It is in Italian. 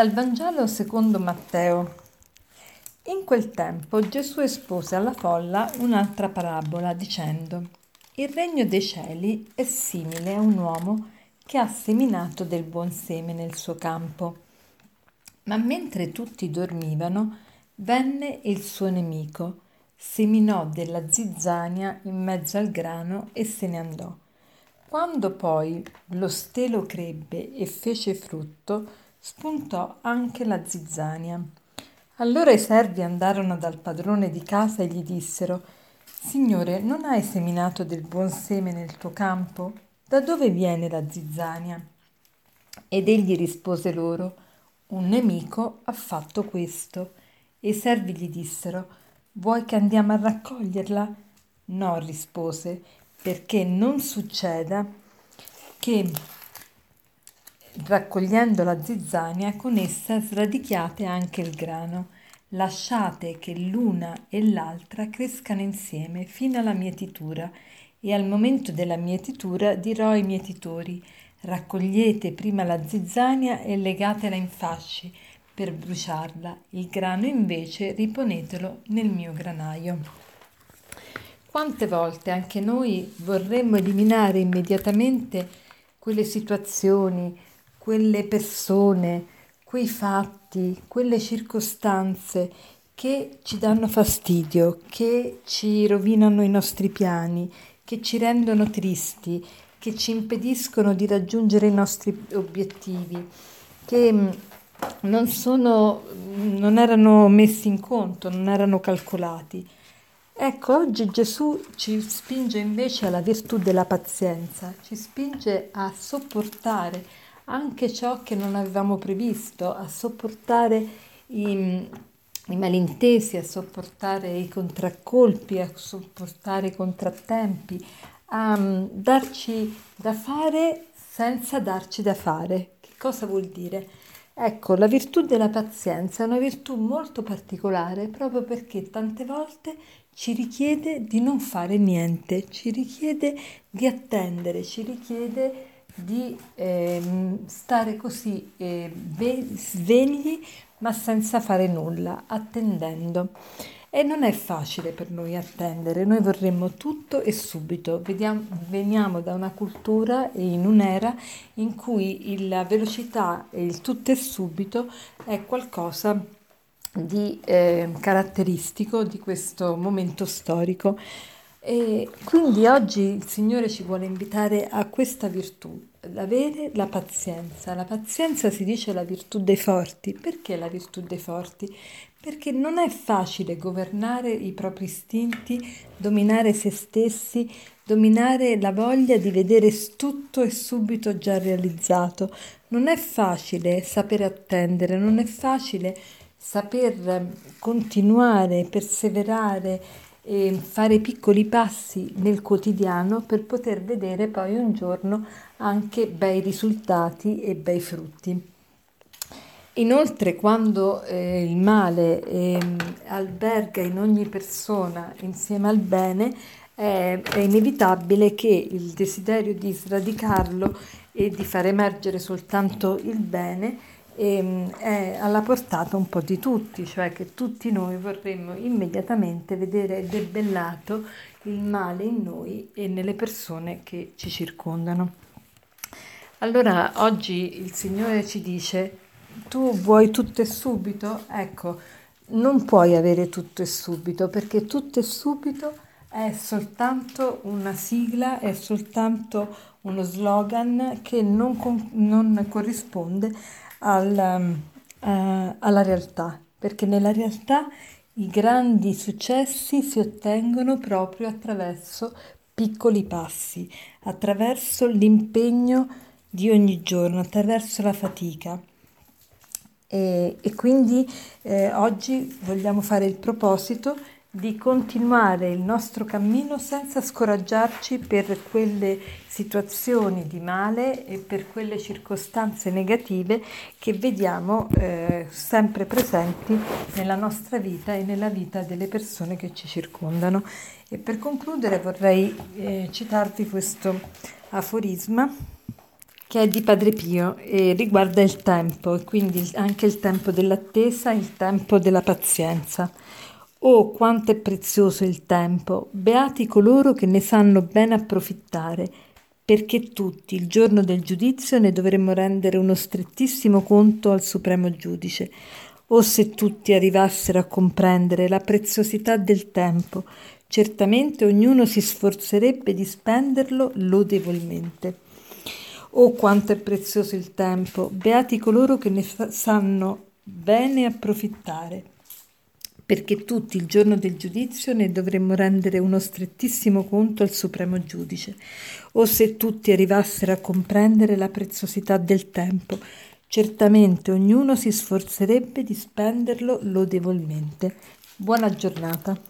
Dal Vangelo secondo Matteo. In quel tempo Gesù espose alla folla un'altra parabola dicendo, Il regno dei cieli è simile a un uomo che ha seminato del buon seme nel suo campo. Ma mentre tutti dormivano, venne il suo nemico, seminò della zizzania in mezzo al grano e se ne andò. Quando poi lo stelo crebbe e fece frutto, spuntò anche la zizzania. Allora i servi andarono dal padrone di casa e gli dissero Signore, non hai seminato del buon seme nel tuo campo? Da dove viene la zizzania? Ed egli rispose loro Un nemico ha fatto questo. E i servi gli dissero Vuoi che andiamo a raccoglierla? No, rispose, perché non succeda che raccogliendo la zizzania con essa sradichiate anche il grano. Lasciate che l'una e l'altra crescano insieme fino alla mietitura e al momento della mietitura dirò ai mietitori raccogliete prima la zizzania e legatela in fasci per bruciarla, il grano invece riponetelo nel mio granaio. Quante volte anche noi vorremmo eliminare immediatamente quelle situazioni, quelle persone, quei fatti, quelle circostanze che ci danno fastidio, che ci rovinano i nostri piani, che ci rendono tristi, che ci impediscono di raggiungere i nostri obiettivi, che mm, non, sono, non erano messi in conto, non erano calcolati. Ecco, oggi Gesù ci spinge invece alla virtù della pazienza, ci spinge a sopportare, anche ciò che non avevamo previsto, a sopportare i, i malintesi, a sopportare i contraccolpi, a sopportare i contrattempi, a um, darci da fare senza darci da fare. Che cosa vuol dire? Ecco, la virtù della pazienza è una virtù molto particolare proprio perché tante volte ci richiede di non fare niente, ci richiede di attendere, ci richiede di eh, stare così eh, svegli ma senza fare nulla, attendendo. E non è facile per noi attendere, noi vorremmo tutto e subito. Vediamo, veniamo da una cultura e in un'era in cui la velocità e il tutto e subito è qualcosa di eh, caratteristico di questo momento storico. E quindi oggi il Signore ci vuole invitare a questa virtù, avere la pazienza. La pazienza si dice la virtù dei forti. Perché la virtù dei forti? Perché non è facile governare i propri istinti, dominare se stessi, dominare la voglia di vedere tutto e subito già realizzato. Non è facile sapere attendere, non è facile saper continuare, perseverare e fare piccoli passi nel quotidiano per poter vedere poi un giorno anche bei risultati e bei frutti. Inoltre, quando eh, il male eh, alberga in ogni persona insieme al bene, eh, è inevitabile che il desiderio di sradicarlo e di far emergere soltanto il bene ehm, è alla portata un po' di tutti, cioè che tutti noi vorremmo immediatamente vedere debellato il male in noi e nelle persone che ci circondano. Allora oggi il Signore ci dice, tu vuoi tutto e subito? Ecco, non puoi avere tutto e subito perché tutto e subito è soltanto una sigla, è soltanto uno slogan che non, non corrisponde al, uh, alla realtà, perché nella realtà i grandi successi si ottengono proprio attraverso piccoli passi, attraverso l'impegno di ogni giorno, attraverso la fatica. E, e quindi eh, oggi vogliamo fare il proposito di continuare il nostro cammino senza scoraggiarci per quelle situazioni di male e per quelle circostanze negative che vediamo eh, sempre presenti nella nostra vita e nella vita delle persone che ci circondano. E per concludere vorrei eh, citarvi questo aforisma che è di Padre Pio e riguarda il tempo quindi anche il tempo dell'attesa, il tempo della pazienza. Oh, quanto è prezioso il tempo! Beati coloro che ne sanno bene approfittare, perché tutti, il giorno del giudizio, ne dovremmo rendere uno strettissimo conto al Supremo Giudice. Oh, se tutti arrivassero a comprendere la preziosità del tempo, certamente ognuno si sforzerebbe di spenderlo lodevolmente. Oh, quanto è prezioso il tempo! Beati coloro che ne sanno bene approfittare, perché tutti il giorno del giudizio ne dovremmo rendere uno strettissimo conto al Supremo Giudice. O se tutti arrivassero a comprendere la preziosità del tempo, certamente ognuno si sforzerebbe di spenderlo lodevolmente. Buona giornata.